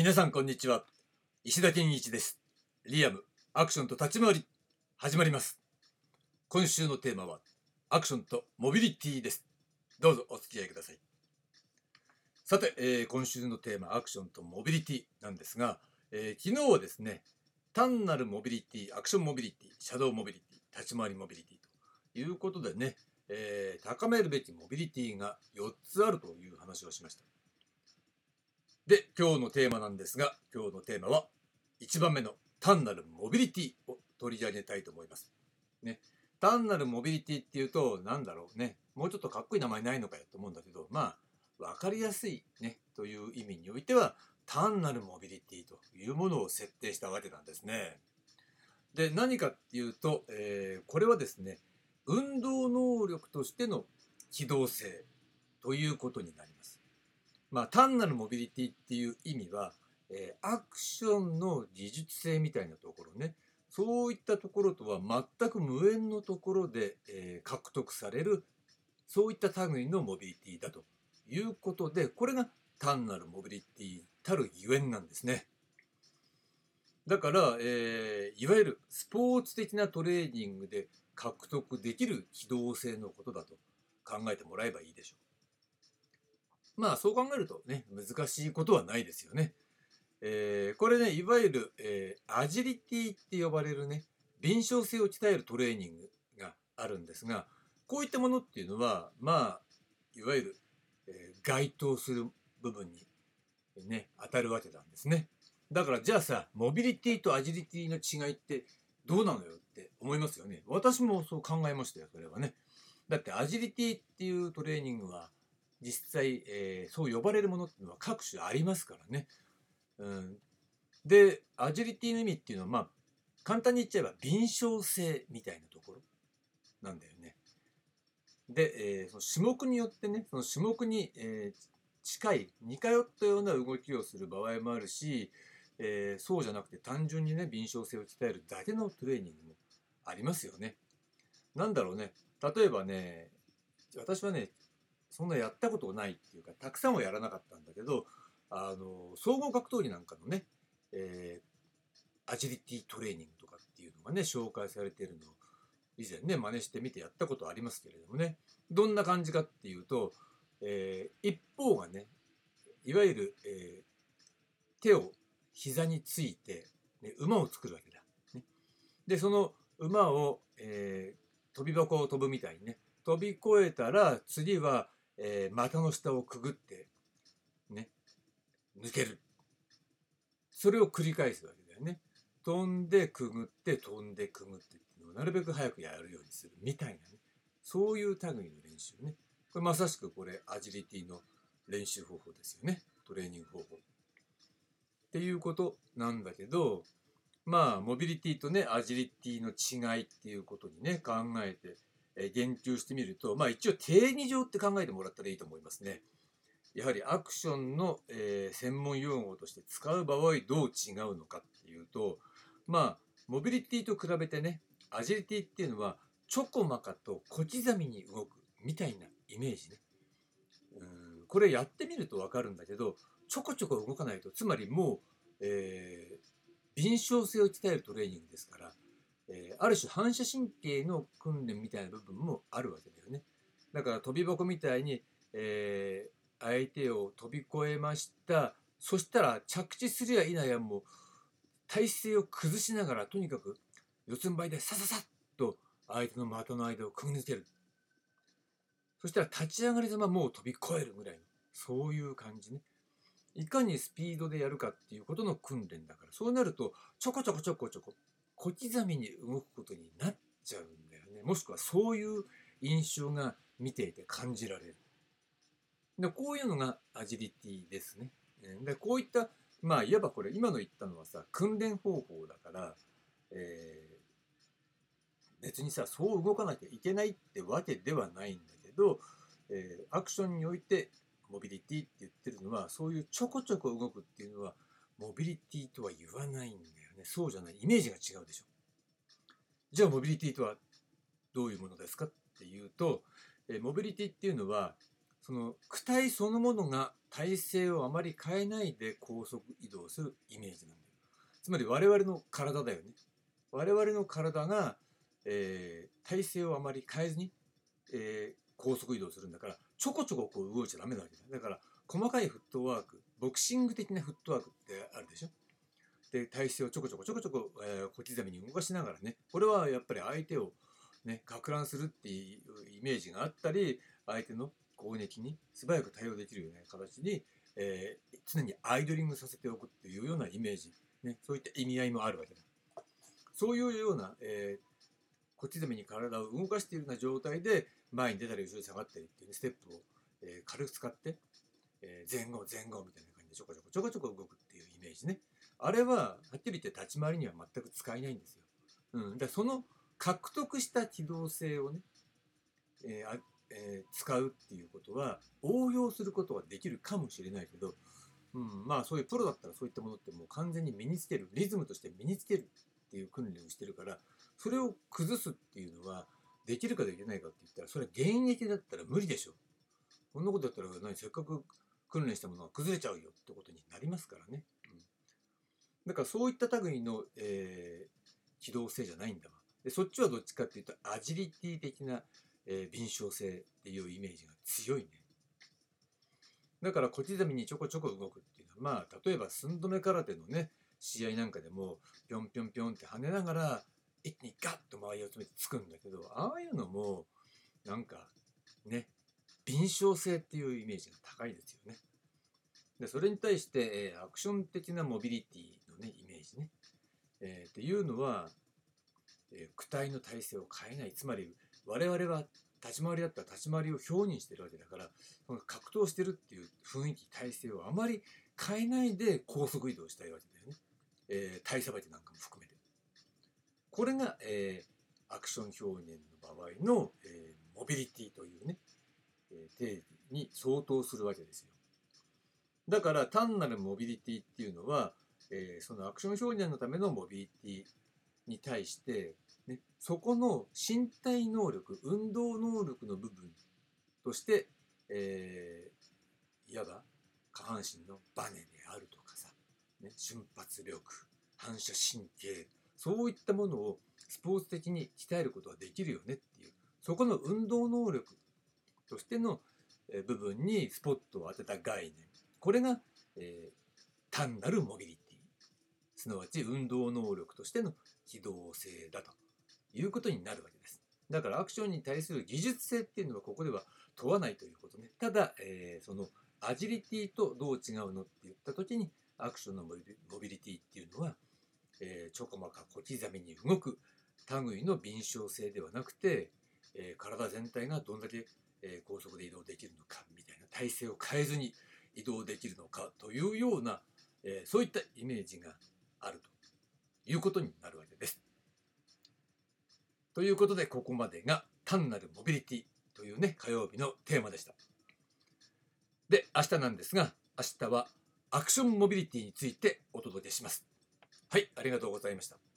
皆さんこんにちは。石田健一です。リアムアクションと立ち回り始まります。今週のテーマはアクションとモビリティです。どうぞお付き合いください。さて、えー今週のテーマアクションとモビリティなんですが、えー昨日はですね単なるモビリティアクションモビリティシャドウモビリティ立ち回りモビリティということでね、えー高めるべきモビリティが4つあるという話をしました。で、今日のテーマなんですが、今日のテーマは1番目の単なるモビリティを取り上げたいと思います。ね、単なるモビリティっていうと、なんだろうね、もうちょっとかっこいい名前ないのかよと思うんだけど、まあ、わかりやすいね、という意味においては、単なるモビリティというものを設定したわけなんですね。で、何かっていうと、えーこれはですね、運動能力としての機動性ということになります。まあ、単なるモビリティっていう意味は、えーアクションの技術性みたいなところねそういったところとは全く無縁のところで、えー獲得されるそういった類のモビリティだということでこれが単なるモビリティたるゆえんなんですね。だから、えーいわゆるスポーツ的なトレーニングで獲得できる機動性のことだと考えてもらえばいいでしょう。まあそう考えるとね難しいことはないですよね。えーこれねいわゆる、えーアジリティって呼ばれるね敏捷性を鍛えるトレーニングがあるんですがこういったものっていうのはまあいわゆる、えー該当する部分にね当たるわけなんですね。だからじゃあさモビリティとアジリティの違いってどうなのよって思いますよね。私もそう考えましたよそれはね。だってアジリティっていうトレーニングは実際、えーそう呼ばれるものっていうのは各種ありますからね。うん、でアジリティの意味っていうのはまあ簡単に言っちゃえば敏捷性みたいなところなんだよね。で、えーその種目によってねその種目に、えー近い似通ったような動きをする場合もあるし、えーそうじゃなくて単純にね敏捷性を鍛えるだけのトレーニングもありますよね。なんだろうね例えばね私はねそんなやったことないっていうかたくさんはやらなかったんだけどあの総合格闘技なんかのね、えーアジリティトレーニングとかっていうのがね紹介されているのを以前ね真似してみてやったことありますけれどもねどんな感じかっていうと、えー一方がねいわゆる、えー手を膝について、ね、馬を作るわけだ。ね、でその馬を、えー飛び箱を飛ぶみたいにね飛び越えたら次は、えー股の下をくぐってね抜ける。それを繰り返すわけだよね。飛んでくぐって飛んでくぐってっていうのをなるべく早くやるようにするみたいなね。そういう類の練習ね。これまさしくこれアジリティの練習方法ですよね。トレーニング方法。っていうことなんだけどまあモビリティとねアジリティの違いっていうことにね考えて言及してみるとまあ一応定義上って考えてもらったらいいと思いますね。やはりアクションの、え専門用語として使う場合どう違うのかっていうとまあモビリティと比べてねアジリティっていうのはちょこまかと小刻みに動くみたいなイメージね。うんこれやってみると分かるんだけどちょこちょこ動かないとつまりもう、えー敏捷性を鍛えるトレーニングですから、えーある種反射神経の訓練みたいな部分もあるわけだよね。だから飛び箱みたいに、えー相手を飛び越えました。そしたら着地すりゃいなやもう体勢を崩しながらとにかく四つん這いでさささっと相手の的の間をくぐり抜ける。そしたら立ち上がりざまもう飛び越えるぐらいのそういう感じね。いかにスピードでやるかっていうことの訓練だから。そうなるとちょこちょこちょこちょこ小刻みに動くことになっちゃうんだよね。もしくはそういう印象が見ていて感じられる。でこういうのがアジリティですね。でこういったまあいわばこれ今の言ったのはさ訓練方法だから、えー別にさそう動かなきゃいけないってわけではないんだけど、えーアクションにおいてモビリティって言ってるのはそういうちょこちょこ動くっていうのはモビリティとは言わないんだよね。そうじゃない。イメージが違うでしょ。じゃあモビリティとはどういうものですかっていうと、えモビリティっていうのはその躯体そのものが体勢をあまり変えないで高速移動するイメージなんだよ。つまり我々の体だよね。我々の体が、えー、体勢をあまり変えずに、えー、高速移動するんだからちょこちょここう動いちゃダメなわけだ。だから細かいフットワークボクシング的なフットワークってあるでしょ。で体勢をちょこちょこちょこちょこ、えー、小刻みに動かしながらねこれはやっぱり相手をね、か乱するっていうイメージがあったり相手の攻撃に素早く対応できるような形に、えー、常にアイドリングさせておくっていうようなイメージ、ね、そういった意味合いもあるわけだ。そういうような、えー、小刻みに体を動かしているような状態で前に出たり後ろに下がったりっていう、ね、ステップを、えー、軽く使って、えー、前後前後みたいな感じでちょこちょこちょこちょこ動くっていうイメージね。あれははっきり言って立ち回りには全く使えないんですよ、うん、だその獲得した機動性をね、えーえー、使うっていうことは応用することはできるかもしれないけど、うん、まあそういうプロだったらそういったものってもう完全に身につけるリズムとして身につけるっていう訓練をしてるからそれを崩すっていうのはできるかできないかって言ったらそれは現役だったら無理でしょこんなことだったら何せっかく訓練したものが崩れちゃうよってことになりますからね、だからそういった類の、えー、機動性じゃないんだわでそっちはどっちかっていうとアジリティ的な、えー、敏捷性っていうイメージが強いね。だから小刻みにちょこちょこ動くっていうのはまあ例えば寸止め空手のね試合なんかでもぴょんぴょんぴょんって跳ねながら一気にガッと周りを詰めてつくんだけどああいうのもなんかね敏捷性っていうイメージが高いですよね。でそれに対して、えー、アクション的なモビリティねイメージね、えー、っていうのはえー、躯体の体勢を変えない。つまり我々は立ち回りだったら立ち回りを表現してるわけだからその格闘してるっていう雰囲気体勢をあまり変えないで高速移動したいわけだよね、えー、体さばきなんかも含めて。これが、えー、アクション表現の場合の、えー、モビリティというね、えー、定義に相当するわけですよ。だから単なるモビリティっていうのは、えー、そのアクション表現のためのモビリティに対して、ね、そこの身体能力運動能力の部分として、えー、いわば下半身のバネであるとかさ、ね、瞬発力反射神経そういったものをスポーツ的に鍛えることができるよねっていうそこの運動能力としての部分にスポットを当てた概念。これが、えー、単なるモビリティ。すなわち運動能力としての機動性だということになるわけです。だからアクションに対する技術性っていうのはここでは問わないということね。ただ、えー、そのアジリティとどう違うのって言った時にアクションのモビリティっていうのは、えー、ちょこまか小刻みに動く類の敏捷性ではなくて、えー、体全体がどんだけ、えー、高速で移動できるのかみたいな体勢を変えずに移動できるのかというような、えー、そういったイメージがあるということになるわけです。ということでここまでが単なるモビリティというね火曜日のテーマでした。で明日なんですが明日はアクションモビリティについてお届けします。はいありがとうございました。